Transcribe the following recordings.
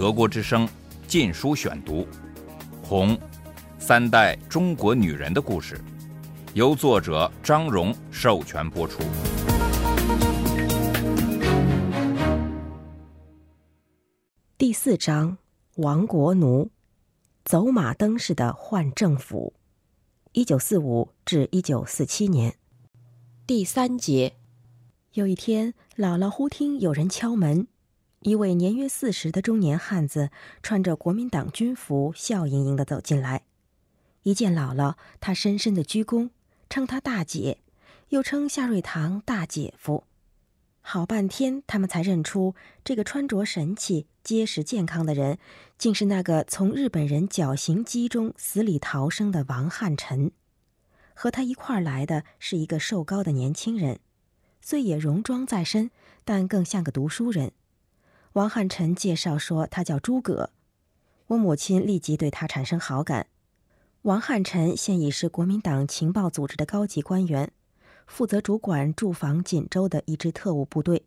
德国之声《禁书选读》，《红》，三代中国女人的故事，由作者张荣授权播出。第四章：亡国奴，走马灯似的换政府。一九四五至一九四七年。第三节，有一天，姥姥忽听有人敲门。一位年约四十的中年汉子，穿着国民党军服，笑盈盈的走进来。一见姥姥，他深深的鞠躬，称她大姐，又称夏瑞堂大姐夫。好半天，他们才认出这个穿着神气、结实健康的人，竟是那个从日本人绞刑机中死里逃生的王汉臣。和他一块儿来的是一个瘦高的年轻人，虽也戎装在身，但更像个读书人。王汉臣介绍说，他叫诸葛。我母亲立即对他产生好感。王汉臣现已是国民党情报组织的高级官员，负责主管驻防锦州的一支特务部队。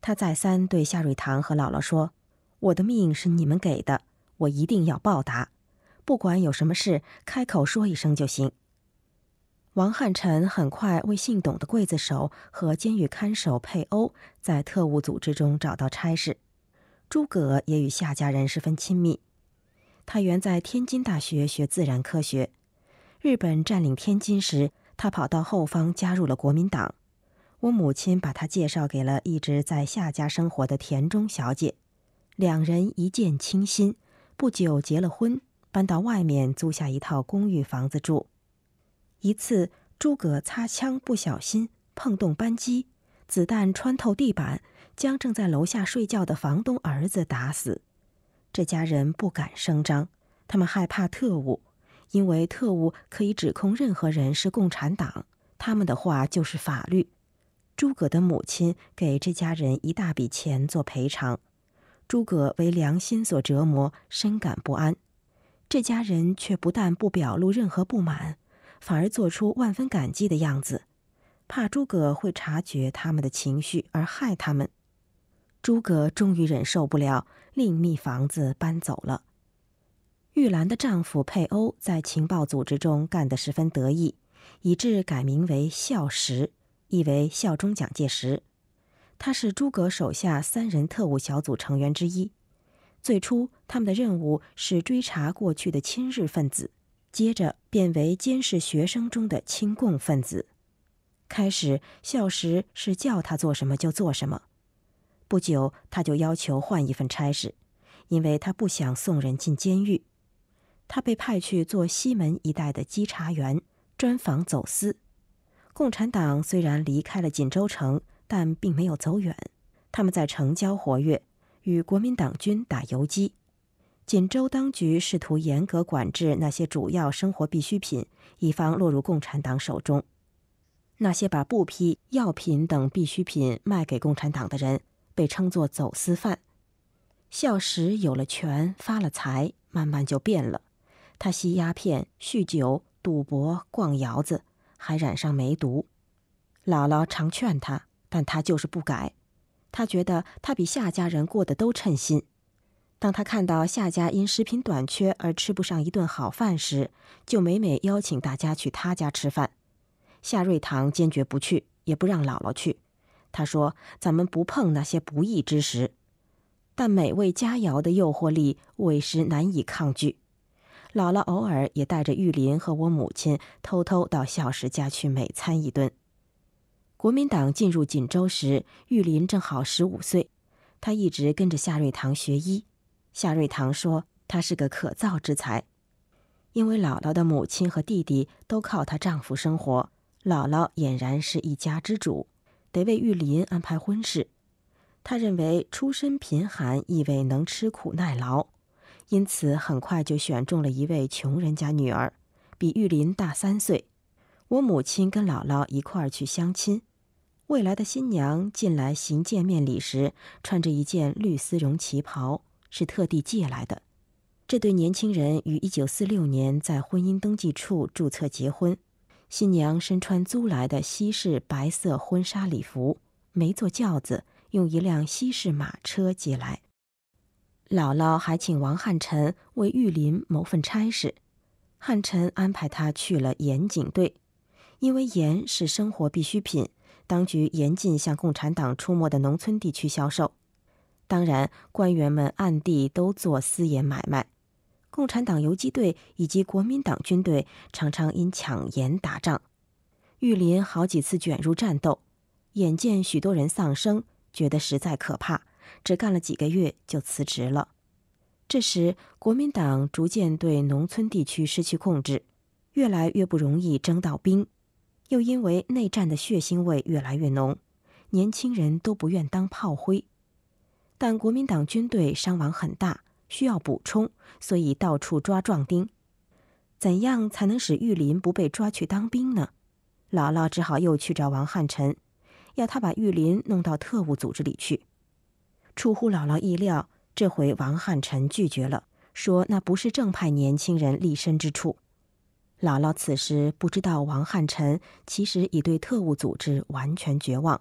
他再三对夏瑞堂和姥姥说：“我的命是你们给的，我一定要报答。不管有什么事，开口说一声就行。”王汉臣很快为姓董的刽子手和监狱看守佩欧在特务组织中找到差事。诸葛也与夏家人十分亲密。他原在天津大学学自然科学。日本占领天津时，他跑到后方加入了国民党。我母亲把他介绍给了一直在夏家生活的田中小姐，两人一见倾心，不久结了婚，搬到外面租下一套公寓房子住。一次，诸葛擦枪不小心碰动扳机，子弹穿透地板，将正在楼下睡觉的房东儿子打死。这家人不敢声张，他们害怕特务，因为特务可以指控任何人是共产党，他们的话就是法律。诸葛的母亲给这家人一大笔钱做赔偿，诸葛为良心所折磨，深感不安。这家人却不但不表露任何不满。反而做出万分感激的样子，怕诸葛会察觉他们的情绪而害他们。诸葛终于忍受不了，另觅房子搬走了。玉兰的丈夫佩欧在情报组织中干得十分得意，以致改名为孝时，意为效忠蒋介石。他是诸葛手下三人特务小组成员之一。最初，他们的任务是追查过去的亲日分子。接着变为监视学生中的亲共分子。开始，校时是叫他做什么就做什么。不久，他就要求换一份差事，因为他不想送人进监狱。他被派去做西门一带的稽查员，专防走私。共产党虽然离开了锦州城，但并没有走远，他们在城郊活跃，与国民党军打游击。锦州当局试图严格管制那些主要生活必需品，以防落入共产党手中。那些把布匹、药品等必需品卖给共产党的人，被称作走私犯。孝时有了权，发了财，慢慢就变了。他吸鸦片、酗酒、赌博、逛窑子，还染上梅毒。姥姥常劝他，但他就是不改。他觉得他比夏家人过得都称心。当他看到夏家因食品短缺而吃不上一顿好饭时，就每每邀请大家去他家吃饭。夏瑞堂坚决不去，也不让姥姥去。他说：“咱们不碰那些不义之食。”但美味佳肴的诱惑力，委实难以抗拒。姥姥偶尔也带着玉林和我母亲偷偷到孝时家去美餐一顿。国民党进入锦州时，玉林正好十五岁，他一直跟着夏瑞堂学医。夏瑞堂说：“他是个可造之才，因为姥姥的母亲和弟弟都靠她丈夫生活，姥姥俨然是一家之主，得为玉林安排婚事。他认为出身贫寒意味能吃苦耐劳，因此很快就选中了一位穷人家女儿，比玉林大三岁。我母亲跟姥姥一块儿去相亲，未来的新娘进来行见面礼时，穿着一件绿丝绒旗袍。”是特地借来的。这对年轻人于一九四六年在婚姻登记处注册结婚。新娘身穿租来的西式白色婚纱礼服，没坐轿子，用一辆西式马车接来。姥姥还请王汉臣为玉林谋份差事，汉臣安排他去了盐警队，因为盐是生活必需品，当局严禁向共产党出没的农村地区销售。当然，官员们暗地都做私盐买卖。共产党游击队以及国民党军队常常因抢盐打仗，玉林好几次卷入战斗，眼见许多人丧生，觉得实在可怕，只干了几个月就辞职了。这时，国民党逐渐对农村地区失去控制，越来越不容易征到兵，又因为内战的血腥味越来越浓，年轻人都不愿当炮灰，但国民党军队伤亡很大。需要补充，所以到处抓壮丁。怎样才能使玉林不被抓去当兵呢？姥姥只好又去找王汉臣，要他把玉林弄到特务组织里去。出乎姥姥意料，这回王汉臣拒绝了，说那不是正派年轻人立身之处。姥姥此时不知道王汉臣其实已对特务组织完全绝望，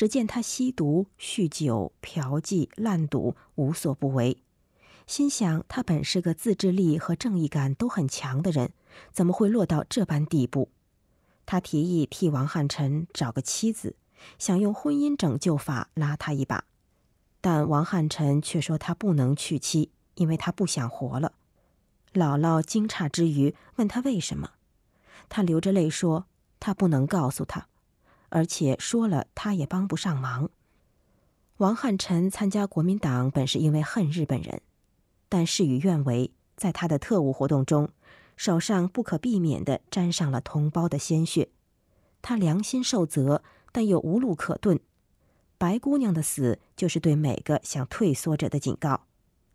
只见他吸毒、酗酒、嫖妓、滥赌，无所不为。心想，他本是个自制力和正义感都很强的人，怎么会落到这般地步？他提议替王汉臣找个妻子，想用婚姻拯救法拉他一把，但王汉臣却说他不能娶妻，因为他不想活了。姥姥惊诧之余，问他为什么，他流着泪说他不能告诉他，而且说了他也帮不上忙。王汉臣参加国民党本是因为恨日本人。但事与愿违，在他的特务活动中，手上不可避免地沾上了同胞的鲜血。他良心受责，但又无路可遁。白姑娘的死就是对每个想退缩者的警告。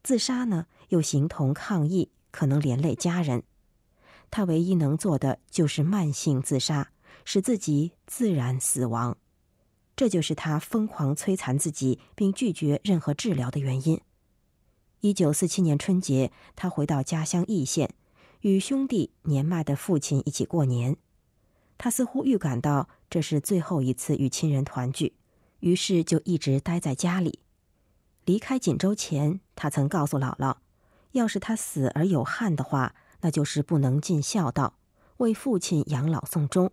自杀呢，又形同抗议，可能连累家人。他唯一能做的就是慢性自杀，使自己自然死亡。这就是他疯狂摧残自己并拒绝任何治疗的原因。一九四七年春节，他回到家乡义县，与兄弟、年迈的父亲一起过年。他似乎预感到这是最后一次与亲人团聚，于是就一直待在家里。离开锦州前，他曾告诉姥姥：“要是他死而有憾的话，那就是不能尽孝道，为父亲养老送终。”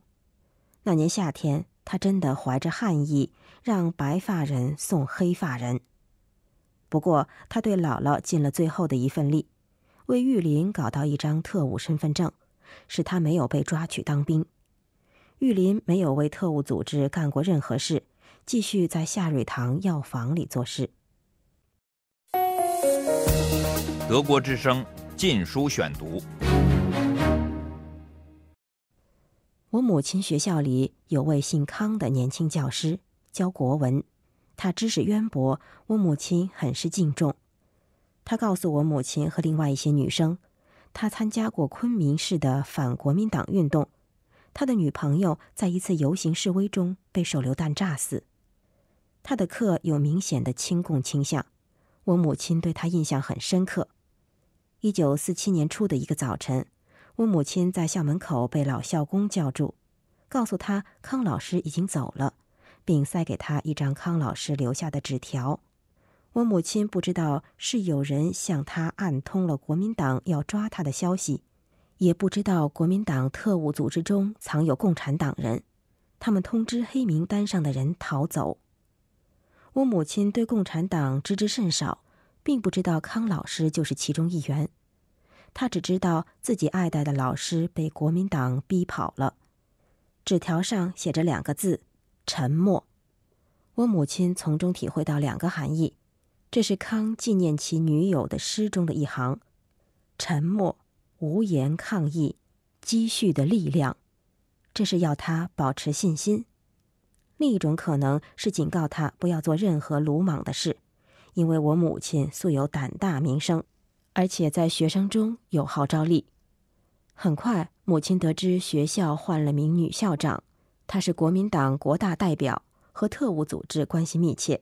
那年夏天，他真的怀着憾意，让白发人送黑发人。不过，他对姥姥尽了最后的一份力，为玉林搞到一张特务身份证，使他没有被抓去当兵。玉林没有为特务组织干过任何事，继续在夏瑞堂药房里做事。德国之声《禁书选读》。我母亲学校里有位姓康的年轻教师，教国文。他知识渊博，我母亲很是敬重。他告诉我母亲和另外一些女生，他参加过昆明市的反国民党运动。他的女朋友在一次游行示威中被手榴弹炸死。他的课有明显的亲共倾向，我母亲对他印象很深刻。一九四七年初的一个早晨，我母亲在校门口被老校工叫住，告诉他康老师已经走了。并塞给他一张康老师留下的纸条。我母亲不知道是有人向他暗通了国民党要抓他的消息，也不知道国民党特务组织中藏有共产党人，他们通知黑名单上的人逃走。我母亲对共产党知之甚少，并不知道康老师就是其中一员。他只知道自己爱戴的老师被国民党逼跑了。纸条上写着两个字。沉默，我母亲从中体会到两个含义，这是康纪念其女友的诗中的一行：沉默，无言抗议，积蓄的力量，这是要他保持信心。另一种可能是警告他不要做任何鲁莽的事，因为我母亲素有胆大名声，而且在学生中有号召力。很快，母亲得知学校换了名女校长。她是国民党国大代表，和特务组织关系密切。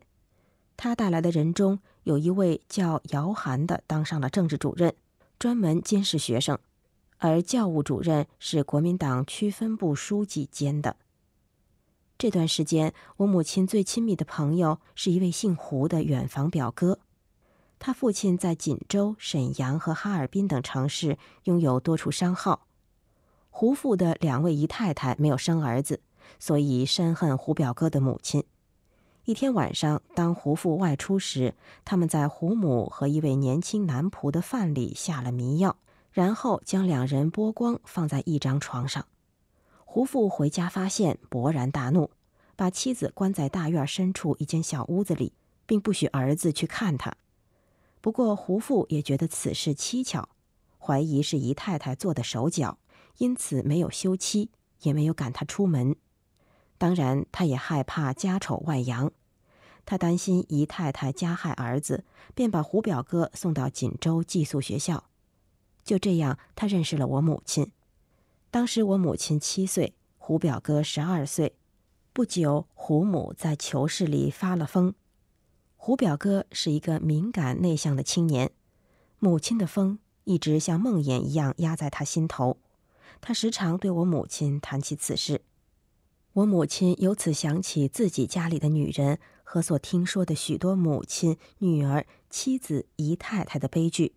她带来的人中有一位叫姚涵的，当上了政治主任，专门监视学生；而教务主任是国民党区分部书记兼的。这段时间，我母亲最亲密的朋友是一位姓胡的远房表哥，他父亲在锦州、沈阳和哈尔滨等城市拥有多处商号。胡父的两位姨太太没有生儿子，所以深恨胡表哥的母亲。一天晚上，当胡父外出时，他们在胡母和一位年轻男仆的饭里下了迷药，然后将两人剥光放在一张床上。胡父回家发现，勃然大怒，把妻子关在大院深处一间小屋子里，并不许儿子去看他。不过，胡父也觉得此事蹊跷，怀疑是姨太太做的手脚，因此没有休妻，也没有赶他出门。当然，他也害怕家丑外扬，他担心姨太太加害儿子，便把胡表哥送到锦州寄宿学校。就这样，他认识了我母亲。当时我母亲七岁，胡表哥十二岁。不久，胡母在囚室里发了疯。胡表哥是一个敏感内向的青年，母亲的风一直像梦魇一样压在他心头。他时常对我母亲谈起此事，我母亲由此想起自己家里的女人和所听说的许多母亲、女儿、妻子、姨太太的悲剧，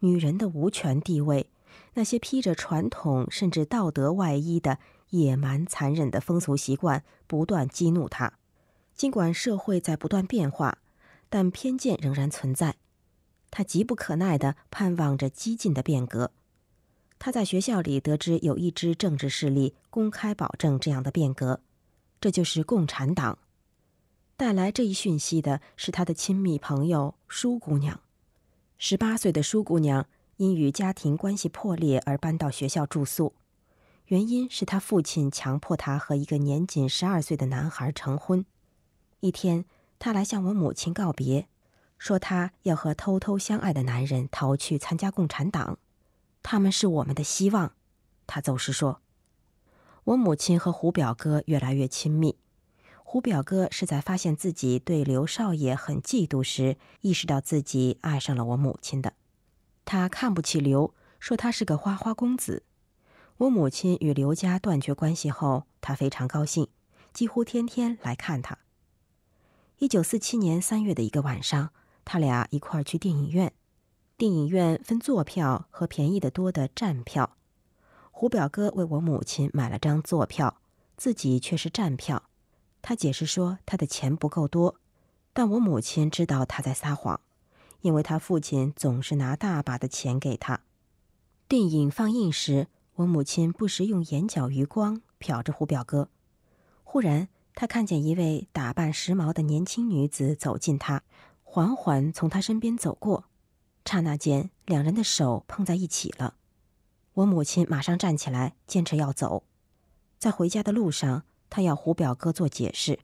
女人的无权地位，那些披着传统甚至道德外衣的野蛮残忍的风俗习惯，不断激怒他。尽管社会在不断变化。但偏见仍然存在，他急不可耐地盼望着激进的变革。他在学校里得知有一支政治势力公开保证这样的变革，这就是共产党。带来这一讯息的是他的亲密朋友舒姑娘。十八岁的舒姑娘因与家庭关系破裂而搬到学校住宿，原因是他父亲强迫她和一个年仅十二岁的男孩成婚。一天。他来向我母亲告别，说他要和偷偷相爱的男人逃去参加共产党，他们是我们的希望。他走时说：“我母亲和胡表哥越来越亲密。胡表哥是在发现自己对刘少爷很嫉妒时，意识到自己爱上了我母亲的。他看不起刘，说他是个花花公子。我母亲与刘家断绝关系后，他非常高兴，几乎天天来看他。”一九四七年三月的一个晚上，他俩一块儿去电影院。电影院分坐票和便宜的多的站票。胡表哥为我母亲买了张坐票，自己却是站票。他解释说他的钱不够多，但我母亲知道他在撒谎，因为他父亲总是拿大把的钱给他。电影放映时，我母亲不时用眼角余光瞟着胡表哥。忽然。他看见一位打扮时髦的年轻女子走近他，缓缓从他身边走过。刹那间，两人的手碰在一起了。我母亲马上站起来，坚持要走。在回家的路上，他要胡表哥做解释。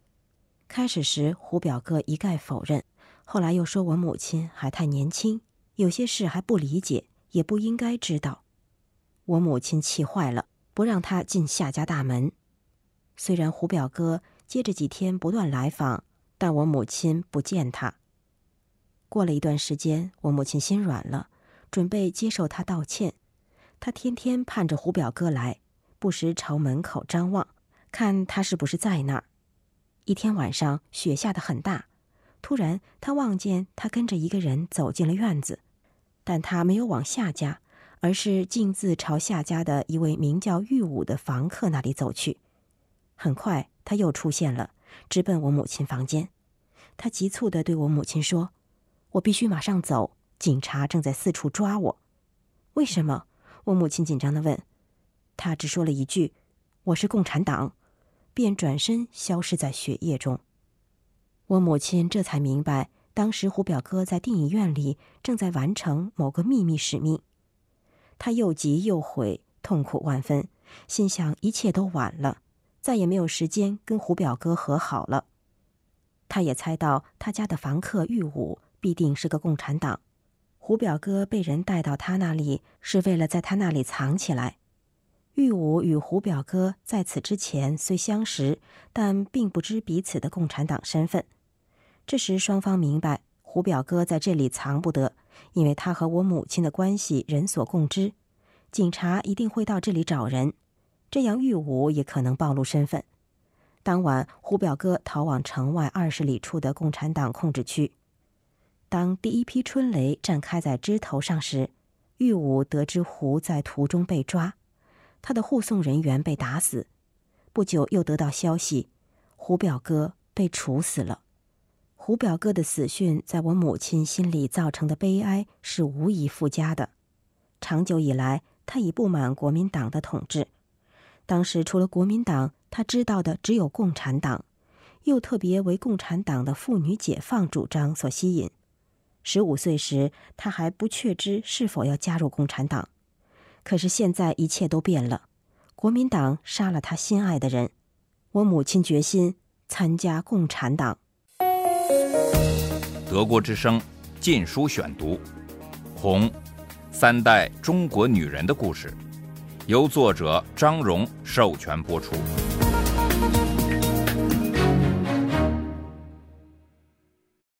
开始时，胡表哥一概否认，后来又说我母亲还太年轻，有些事还不理解，也不应该知道。我母亲气坏了，不让他进夏家大门。虽然胡表哥。接着几天不断来访，但我母亲不见他。过了一段时间，我母亲心软了，准备接受他道歉。他天天盼着胡表哥来，不时朝门口张望，看他是不是在那儿。一天晚上，雪下得很大，突然他望见他跟着一个人走进了院子，但他没有往下家，而是径自朝下家的一位名叫玉武的房客那里走去。很快。他又出现了，直奔我母亲房间。他急促地对我母亲说：“我必须马上走，警察正在四处抓我。”为什么？我母亲紧张地问。他只说了一句：“我是共产党”，便转身消失在血液中。我母亲这才明白，当时胡表哥在电影院里正在完成某个秘密使命。他又急又悔，痛苦万分，心想一切都晚了。再也没有时间跟胡表哥和好了。他也猜到他家的房客玉武必定是个共产党，胡表哥被人带到他那里是为了在他那里藏起来。玉武与胡表哥在此之前虽相识，但并不知彼此的共产党身份。这时双方明白胡表哥在这里藏不得，因为他和我母亲的关系人所共知，警察一定会到这里找人。这样，玉武也可能暴露身份。当晚，胡表哥逃往城外二十里处的共产党控制区。当第一批春雷绽开在枝头上时，玉武得知胡在途中被抓，他的护送人员被打死。不久又得到消息，胡表哥被处死了。胡表哥的死讯在我母亲心里造成的悲哀是无以复加的。长久以来，他已不满国民党的统治。当时除了国民党，他知道的只有共产党，又特别为共产党的妇女解放主张所吸引。十五岁时，他还不确知是否要加入共产党。可是现在一切都变了，国民党杀了他心爱的人，我母亲决心参加共产党。德国之声《禁书选读》，《红》，三代中国女人的故事，由作者张荣授权播出。